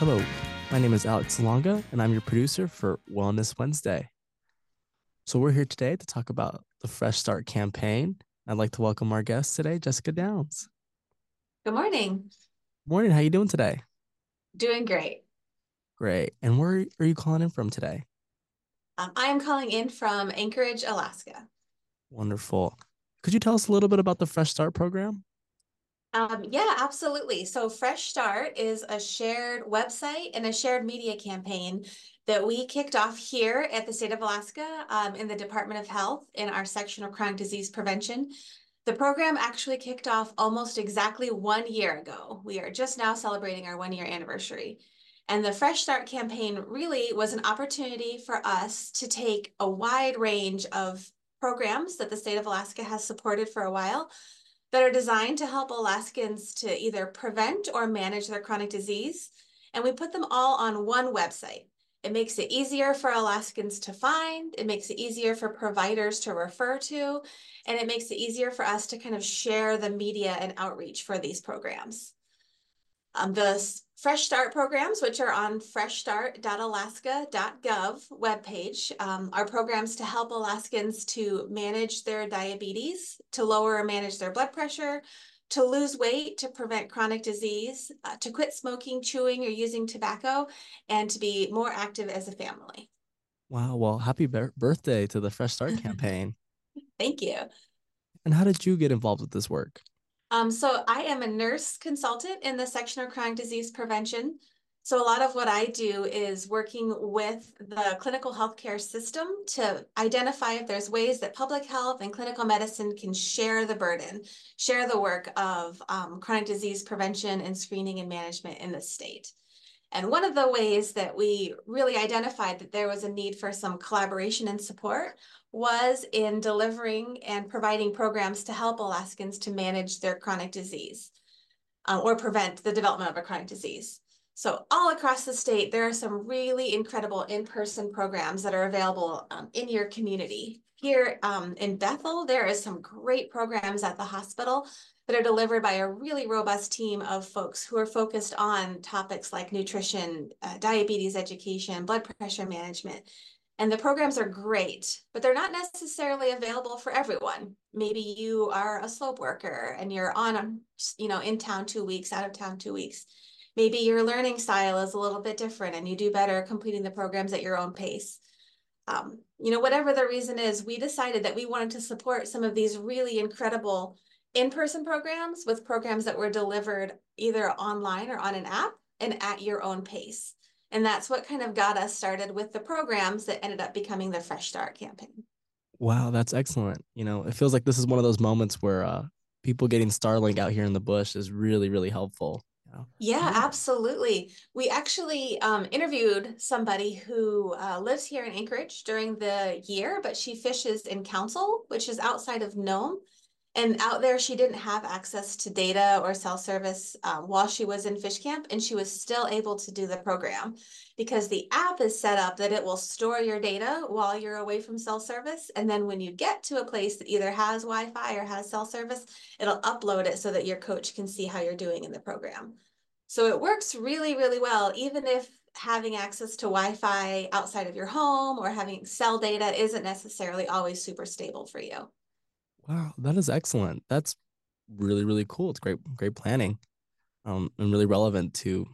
Hello, my name is Alex Salonga, and I'm your producer for Wellness Wednesday. So, we're here today to talk about the Fresh Start campaign. I'd like to welcome our guest today, Jessica Downes. Good morning. Morning, how are you doing today? Doing great. Great. And where are you calling in from today? Um, I am calling in from Anchorage, Alaska. Wonderful. Could you tell us a little bit about the Fresh Start program? Um, yeah, absolutely. So Fresh Start is a shared website and a shared media campaign that we kicked off here at the state of Alaska um, in the Department of Health in our section of chronic disease prevention. The program actually kicked off almost exactly one year ago. We are just now celebrating our one year anniversary. And the Fresh Start campaign really was an opportunity for us to take a wide range of programs that the state of Alaska has supported for a while that are designed to help Alaskans to either prevent or manage their chronic disease. And we put them all on one website. It makes it easier for Alaskans to find, it makes it easier for providers to refer to, and it makes it easier for us to kind of share the media and outreach for these programs. Um, the Fresh Start programs, which are on freshstart.alaska.gov webpage, um, are programs to help Alaskans to manage their diabetes, to lower or manage their blood pressure, to lose weight, to prevent chronic disease, uh, to quit smoking, chewing, or using tobacco, and to be more active as a family. Wow. Well, happy birthday to the Fresh Start campaign. Thank you. And how did you get involved with this work? Um, so I am a nurse consultant in the section of chronic disease prevention. So a lot of what I do is working with the clinical healthcare system to identify if there's ways that public health and clinical medicine can share the burden, share the work of um, chronic disease prevention and screening and management in the state. And one of the ways that we really identified that there was a need for some collaboration and support was in delivering and providing programs to help Alaskans to manage their chronic disease uh, or prevent the development of a chronic disease. So all across the state, there are some really incredible in-person programs that are available um, in your community. Here um, in Bethel, there is some great programs at the hospital that are delivered by a really robust team of folks who are focused on topics like nutrition, uh, diabetes education, blood pressure management, and the programs are great, but they're not necessarily available for everyone. Maybe you are a slope worker and you're on, a, you know, in town two weeks, out of town two weeks. Maybe your learning style is a little bit different and you do better completing the programs at your own pace. Um, you know, whatever the reason is, we decided that we wanted to support some of these really incredible in-person programs with programs that were delivered either online or on an app and at your own pace. And that's what kind of got us started with the programs that ended up becoming the Fresh Start campaign. Wow, that's excellent. You know, it feels like this is one of those moments where uh, people getting Starlink out here in the bush is really, really helpful. You know? Yeah, absolutely. We actually um, interviewed somebody who uh, lives here in Anchorage during the year, but she fishes in Council, which is outside of Nome. And out there, she didn't have access to data or cell service um, while she was in fish camp, and she was still able to do the program because the app is set up that it will store your data while you're away from cell service. And then when you get to a place that either has Wi Fi or has cell service, it'll upload it so that your coach can see how you're doing in the program. So it works really, really well, even if having access to Wi Fi outside of your home or having cell data isn't necessarily always super stable for you. Wow, that is excellent. That's really, really cool. It's great, great planning, um, and really relevant to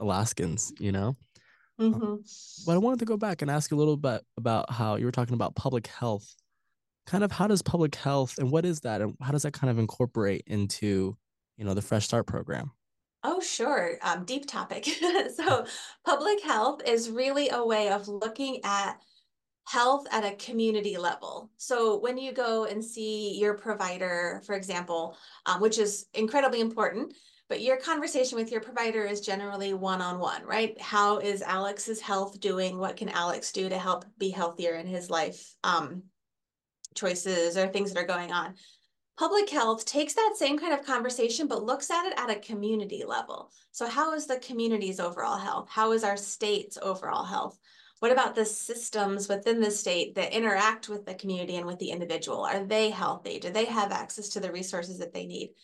Alaskans, you know. Um, mm-hmm. Um, but I wanted to go back and ask you a little bit about how you were talking about public health. Kind of how does public health and what is that, and how does that kind of incorporate into, you know, the Fresh Start program? Oh, sure. Um, deep topic. so, public health is really a way of looking at health at a community level. So when you go and see your provider, for example, um, which is incredibly important, but your conversation with your provider is generally one-on-one, -on -one, right? How is Alex's health doing? What can Alex do to help be healthier in his life um, choices or things that are going on? Public health takes that same kind of conversation, but looks at it at a community level. So how is the community's overall health? How is our state's overall health? What about the systems within the state that interact with the community and with the individual? Are they healthy? Do they have access to the resources that they need?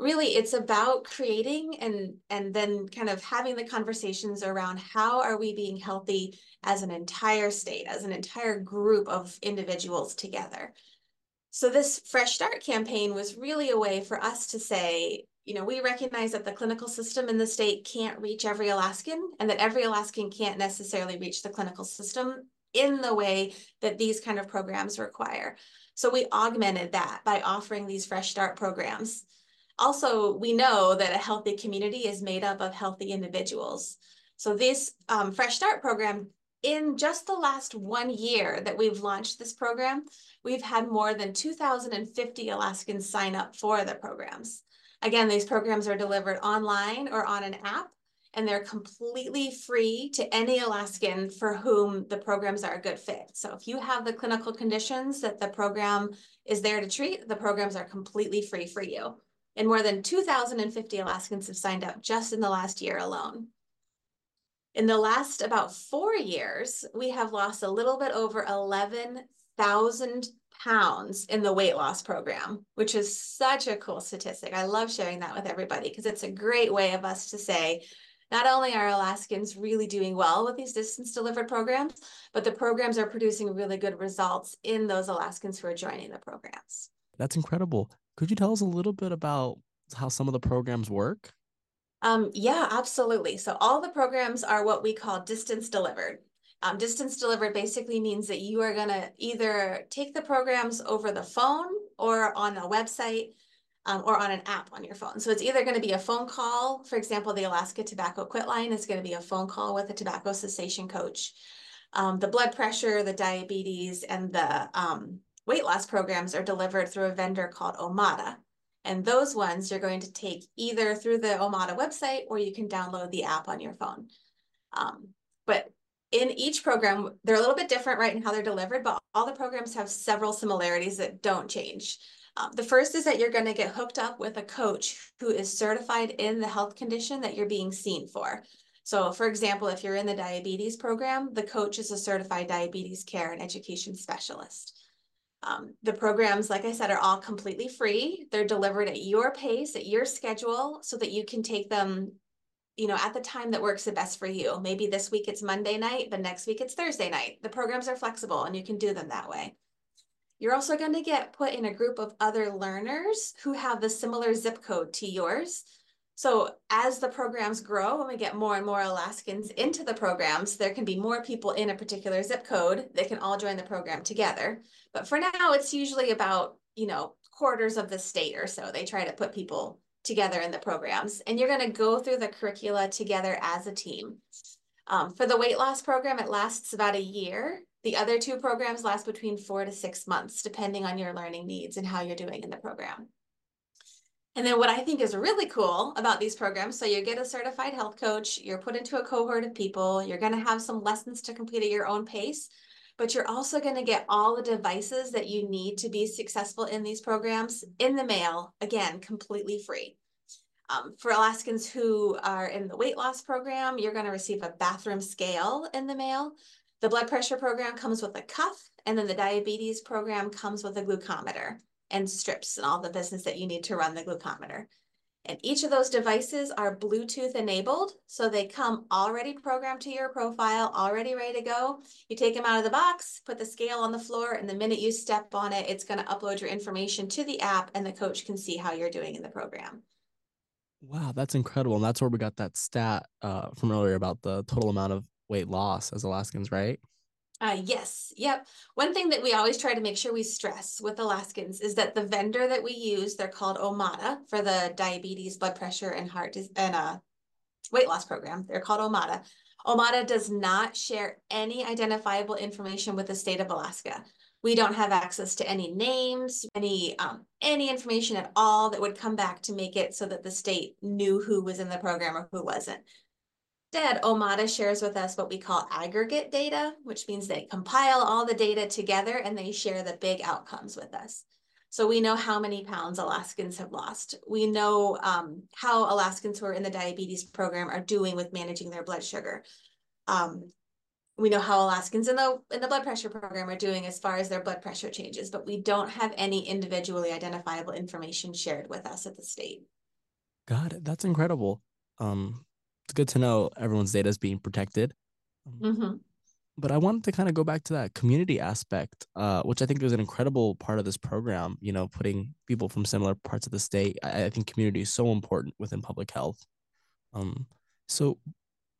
really it's about creating and and then kind of having the conversations around how are we being healthy as an entire state as an entire group of individuals together so this fresh start campaign was really a way for us to say you know we recognize that the clinical system in the state can't reach every alaskan and that every alaskan can't necessarily reach the clinical system in the way that these kind of programs require so we augmented that by offering these fresh start programs also, we know that a healthy community is made up of healthy individuals. So this um, Fresh Start program, in just the last one year that we've launched this program, we've had more than 2,050 Alaskans sign up for the programs. Again, these programs are delivered online or on an app, and they're completely free to any Alaskan for whom the programs are a good fit. So if you have the clinical conditions that the program is there to treat, the programs are completely free for you and more than 2,050 Alaskans have signed up just in the last year alone. In the last about four years, we have lost a little bit over 11,000 pounds in the weight loss program, which is such a cool statistic. I love sharing that with everybody because it's a great way of us to say, not only are Alaskans really doing well with these distance delivered programs, but the programs are producing really good results in those Alaskans who are joining the programs. That's incredible. Could you tell us a little bit about how some of the programs work? Um, yeah, absolutely. So all the programs are what we call distance delivered. Um, distance delivered basically means that you are going to either take the programs over the phone or on a website um, or on an app on your phone. So it's either going to be a phone call. For example, the Alaska Tobacco Quit Line is going to be a phone call with a tobacco cessation coach. Um, the blood pressure, the diabetes, and the um, weight loss programs are delivered through a vendor called Omada. And those ones you're going to take either through the Omada website or you can download the app on your phone. Um, but in each program, they're a little bit different, right, in how they're delivered, but all the programs have several similarities that don't change. Um, the first is that you're going to get hooked up with a coach who is certified in the health condition that you're being seen for. So, for example, if you're in the diabetes program, the coach is a certified diabetes care and education specialist. Um, the programs, like I said, are all completely free. They're delivered at your pace, at your schedule, so that you can take them, you know, at the time that works the best for you. Maybe this week it's Monday night, but next week it's Thursday night. The programs are flexible and you can do them that way. You're also going to get put in a group of other learners who have the similar zip code to yours. So as the programs grow and we get more and more Alaskans into the programs, there can be more people in a particular zip code that can all join the program together. But for now, it's usually about, you know, quarters of the state or so. They try to put people together in the programs and you're going to go through the curricula together as a team. Um, for the weight loss program, it lasts about a year. The other two programs last between four to six months, depending on your learning needs and how you're doing in the program. And then what I think is really cool about these programs, so you get a certified health coach, you're put into a cohort of people, you're going to have some lessons to complete at your own pace, but you're also going to get all the devices that you need to be successful in these programs in the mail, again, completely free. Um, for Alaskans who are in the weight loss program, you're going to receive a bathroom scale in the mail. The blood pressure program comes with a cuff, and then the diabetes program comes with a glucometer and strips and all the business that you need to run the glucometer. And each of those devices are Bluetooth enabled. So they come already programmed to your profile, already ready to go. You take them out of the box, put the scale on the floor, and the minute you step on it, it's going to upload your information to the app and the coach can see how you're doing in the program. Wow, that's incredible. And that's where we got that stat uh, from earlier about the total amount of weight loss as Alaskans, right? Uh, yes, yep. One thing that we always try to make sure we stress with Alaskans is that the vendor that we use, they're called Omada for the diabetes, blood pressure, and heart and uh, weight loss program. They're called Omada. Omada does not share any identifiable information with the state of Alaska. We don't have access to any names, any um, any information at all that would come back to make it so that the state knew who was in the program or who wasn't. Instead, Omada shares with us what we call aggregate data, which means they compile all the data together and they share the big outcomes with us. So we know how many pounds Alaskans have lost. We know um, how Alaskans who are in the diabetes program are doing with managing their blood sugar. Um, we know how Alaskans in the in the blood pressure program are doing as far as their blood pressure changes, but we don't have any individually identifiable information shared with us at the state. Got it. That's incredible. Um, it's good to know everyone's data is being protected. Um, mm-hmm. But I wanted to kind of go back to that community aspect, uh, which I think is an incredible part of this program. You know, putting people from similar parts of the state. I, I think community is so important within public health. Um, so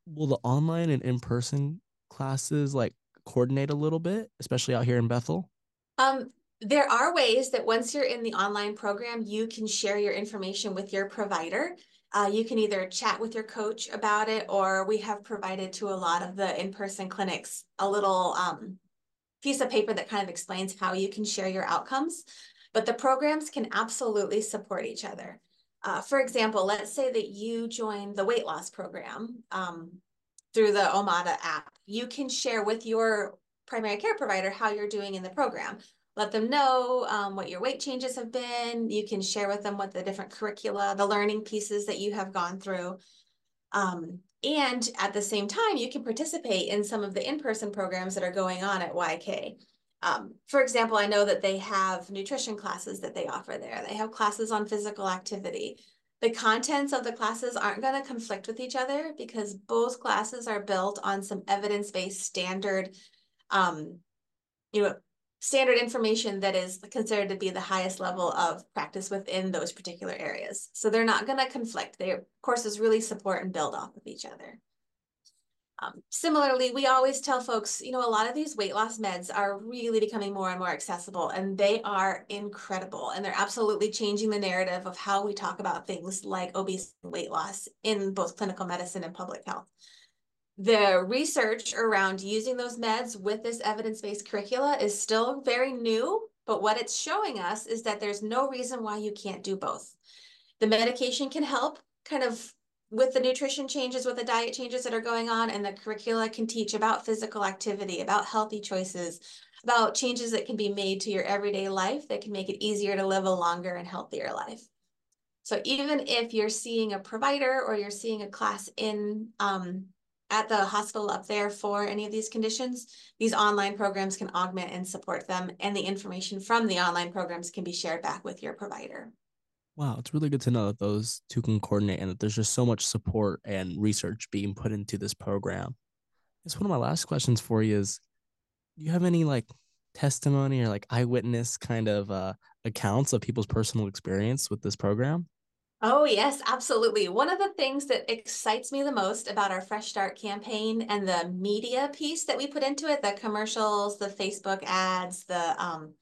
will the online and in-person classes like coordinate a little bit, especially out here in Bethel? Um, there are ways that once you're in the online program, you can share your information with your provider. Uh, you can either chat with your coach about it, or we have provided to a lot of the in-person clinics a little um, piece of paper that kind of explains how you can share your outcomes. But the programs can absolutely support each other. Uh, for example, let's say that you join the weight loss program um, through the Omada app. You can share with your primary care provider how you're doing in the program. Let them know um, what your weight changes have been. You can share with them what the different curricula, the learning pieces that you have gone through. Um, and at the same time, you can participate in some of the in-person programs that are going on at YK. Um, for example, I know that they have nutrition classes that they offer there. They have classes on physical activity. The contents of the classes aren't going to conflict with each other because both classes are built on some evidence-based standard, um, you know, standard information that is considered to be the highest level of practice within those particular areas. So they're not going to conflict. Their courses really support and build off of each other. Um, similarly, we always tell folks, you know, a lot of these weight loss meds are really becoming more and more accessible and they are incredible. And they're absolutely changing the narrative of how we talk about things like obesity and weight loss in both clinical medicine and public health. The research around using those meds with this evidence-based curricula is still very new, but what it's showing us is that there's no reason why you can't do both. The medication can help kind of with the nutrition changes, with the diet changes that are going on, and the curricula can teach about physical activity, about healthy choices, about changes that can be made to your everyday life that can make it easier to live a longer and healthier life. So even if you're seeing a provider or you're seeing a class in um, at the hospital up there for any of these conditions, these online programs can augment and support them, and the information from the online programs can be shared back with your provider. Wow, it's really good to know that those two can coordinate and that there's just so much support and research being put into this program. It's one of my last questions for you is do you have any like testimony or like eyewitness kind of uh, accounts of people's personal experience with this program? Oh, yes, absolutely. One of the things that excites me the most about our Fresh Start campaign and the media piece that we put into it, the commercials, the Facebook ads, the um,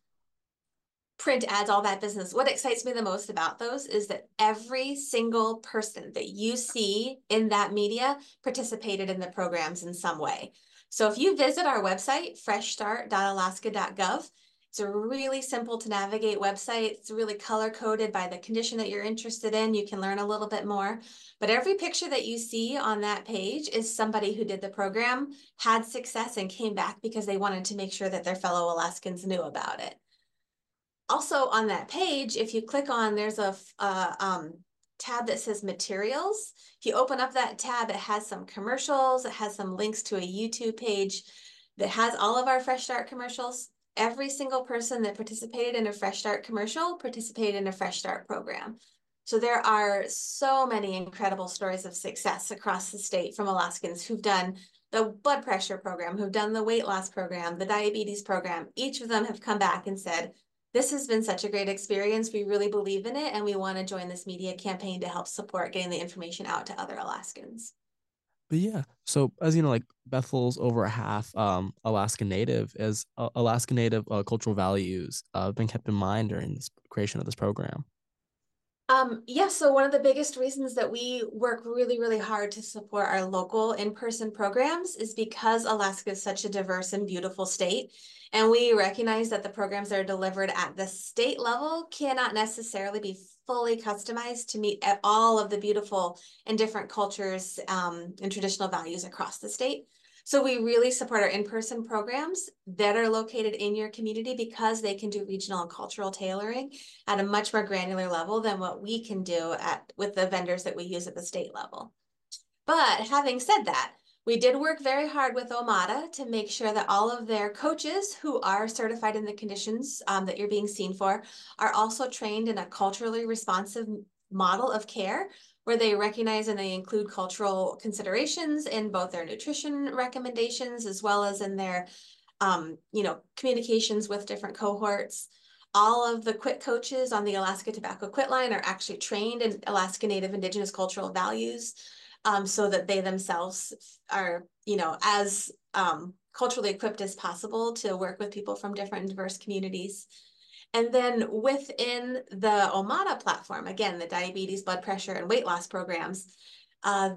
print ads, all that business. What excites me the most about those is that every single person that you see in that media participated in the programs in some way. So if you visit our website, freshstart.alaska.gov, it's a really simple to navigate website. It's really color coded by the condition that you're interested in. You can learn a little bit more. But every picture that you see on that page is somebody who did the program, had success, and came back because they wanted to make sure that their fellow Alaskans knew about it also on that page, if you click on, there's a, a um, tab that says materials. If you open up that tab, it has some commercials. It has some links to a YouTube page that has all of our Fresh Start commercials. Every single person that participated in a Fresh Start commercial participated in a Fresh Start program. So there are so many incredible stories of success across the state from Alaskans who've done the blood pressure program, who've done the weight loss program, the diabetes program. Each of them have come back and said, this has been such a great experience. We really believe in it, and we want to join this media campaign to help support getting the information out to other Alaskans. But yeah, so as you know, like Bethel's over a half um, Alaska Native, as uh, Alaska Native uh, cultural values uh, have been kept in mind during this creation of this program. Um, yeah, so one of the biggest reasons that we work really, really hard to support our local in-person programs is because Alaska is such a diverse and beautiful state. And we recognize that the programs that are delivered at the state level cannot necessarily be fully customized to meet all of the beautiful and different cultures um, and traditional values across the state. So we really support our in-person programs that are located in your community because they can do regional and cultural tailoring at a much more granular level than what we can do at with the vendors that we use at the state level. But having said that, we did work very hard with Omada to make sure that all of their coaches who are certified in the conditions um, that you're being seen for are also trained in a culturally responsive model of care where they recognize and they include cultural considerations in both their nutrition recommendations as well as in their um, you know, communications with different cohorts. All of the quit coaches on the Alaska Tobacco Quit line are actually trained in Alaska Native Indigenous cultural values um, so that they themselves are, you know, as um, culturally equipped as possible to work with people from different diverse communities. And then within the OMADA platform, again, the diabetes, blood pressure, and weight loss programs, uh,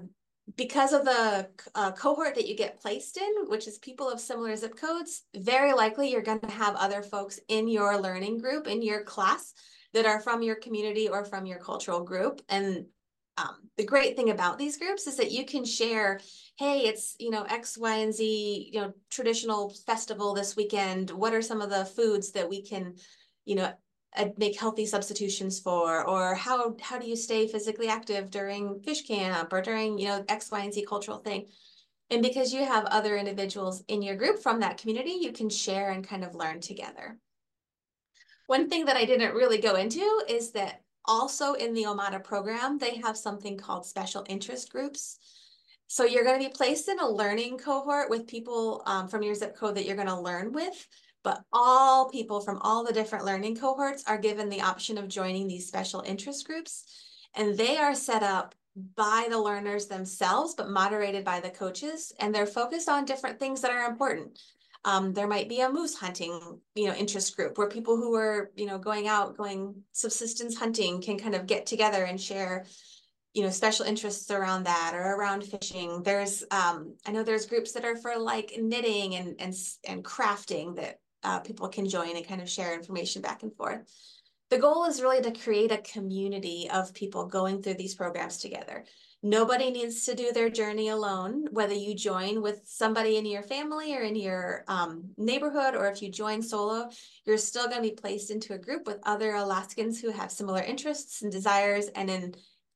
because of the uh, cohort that you get placed in, which is people of similar zip codes, very likely you're going to have other folks in your learning group, in your class, that are from your community or from your cultural group. And um, the great thing about these groups is that you can share, hey, it's, you know, X, Y, and Z, you know, traditional festival this weekend. What are some of the foods that we can, you know, make healthy substitutions for or how how do you stay physically active during fish camp or during you know x y and z cultural thing? And because you have other individuals in your group from that community you can share and kind of learn together. One thing that i didn't really go into is that also in the omada program they have something called special interest groups. So you're going to be placed in a learning cohort with people um, from your zip code that you're going to learn with but all people from all the different learning cohorts are given the option of joining these special interest groups. And they are set up by the learners themselves, but moderated by the coaches. And they're focused on different things that are important. Um, there might be a moose hunting, you know, interest group where people who are, you know, going out, going subsistence hunting can kind of get together and share, you know, special interests around that or around fishing. There's, um, I know there's groups that are for like knitting and and and crafting that uh, people can join and kind of share information back and forth. The goal is really to create a community of people going through these programs together. Nobody needs to do their journey alone, whether you join with somebody in your family or in your um, neighborhood, or if you join solo, you're still going to be placed into a group with other Alaskans who have similar interests and desires. And then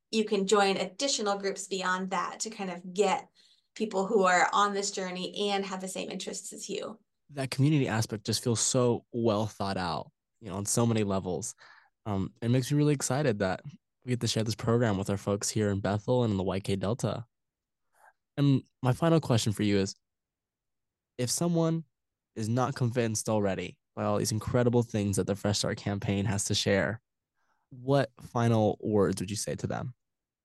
you can join additional groups beyond that to kind of get people who are on this journey and have the same interests as you that community aspect just feels so well thought out, you know, on so many levels. Um, it makes me really excited that we get to share this program with our folks here in Bethel and in the YK Delta. And my final question for you is if someone is not convinced already by all these incredible things that the Fresh Start campaign has to share, what final words would you say to them?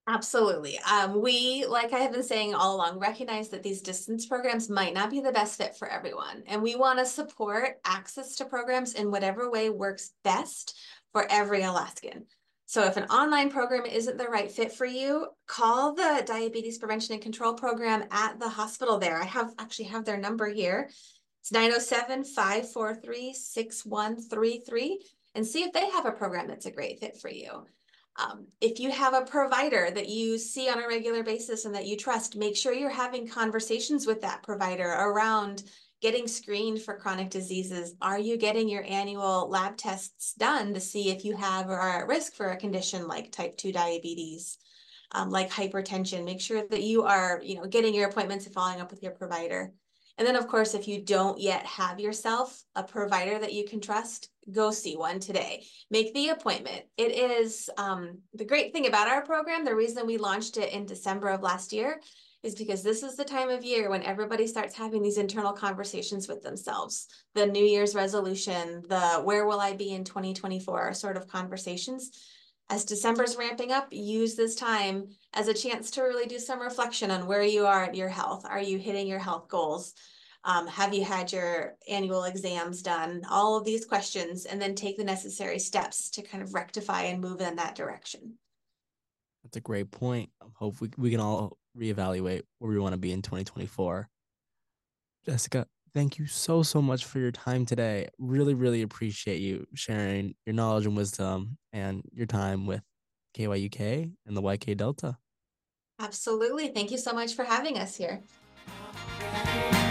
Absolutely. Um, we, like I have been saying all along, recognize that these distance programs might not be the best fit for everyone. And we want to support access to programs in whatever way works best for every Alaskan. So if an online program isn't the right fit for you, call the Diabetes Prevention and Control Program at the hospital there. I have actually have their number here. It's 907-543-6133 and see if they have a program that's a great fit for you. Um, if you have a provider that you see on a regular basis and that you trust, make sure you're having conversations with that provider around getting screened for chronic diseases. Are you getting your annual lab tests done to see if you have or are at risk for a condition like type 2 diabetes, um, like hypertension? Make sure that you are, you know, getting your appointments and following up with your provider. And then, of course, if you don't yet have yourself a provider that you can trust, go see one today. Make the appointment. It is um, the great thing about our program, the reason we launched it in December of last year is because this is the time of year when everybody starts having these internal conversations with themselves. The New Year's resolution, the where will I be in 2024 sort of conversations. As December's ramping up, use this time as a chance to really do some reflection on where you are at your health. Are you hitting your health goals? Um, have you had your annual exams done? All of these questions, and then take the necessary steps to kind of rectify and move in that direction. That's a great point. I hope we, we can all reevaluate where we want to be in 2024. Jessica, thank you so, so much for your time today. Really, really appreciate you sharing your knowledge and wisdom and your time with KYUK and the YK Delta. Absolutely. Thank you so much for having us here. 100.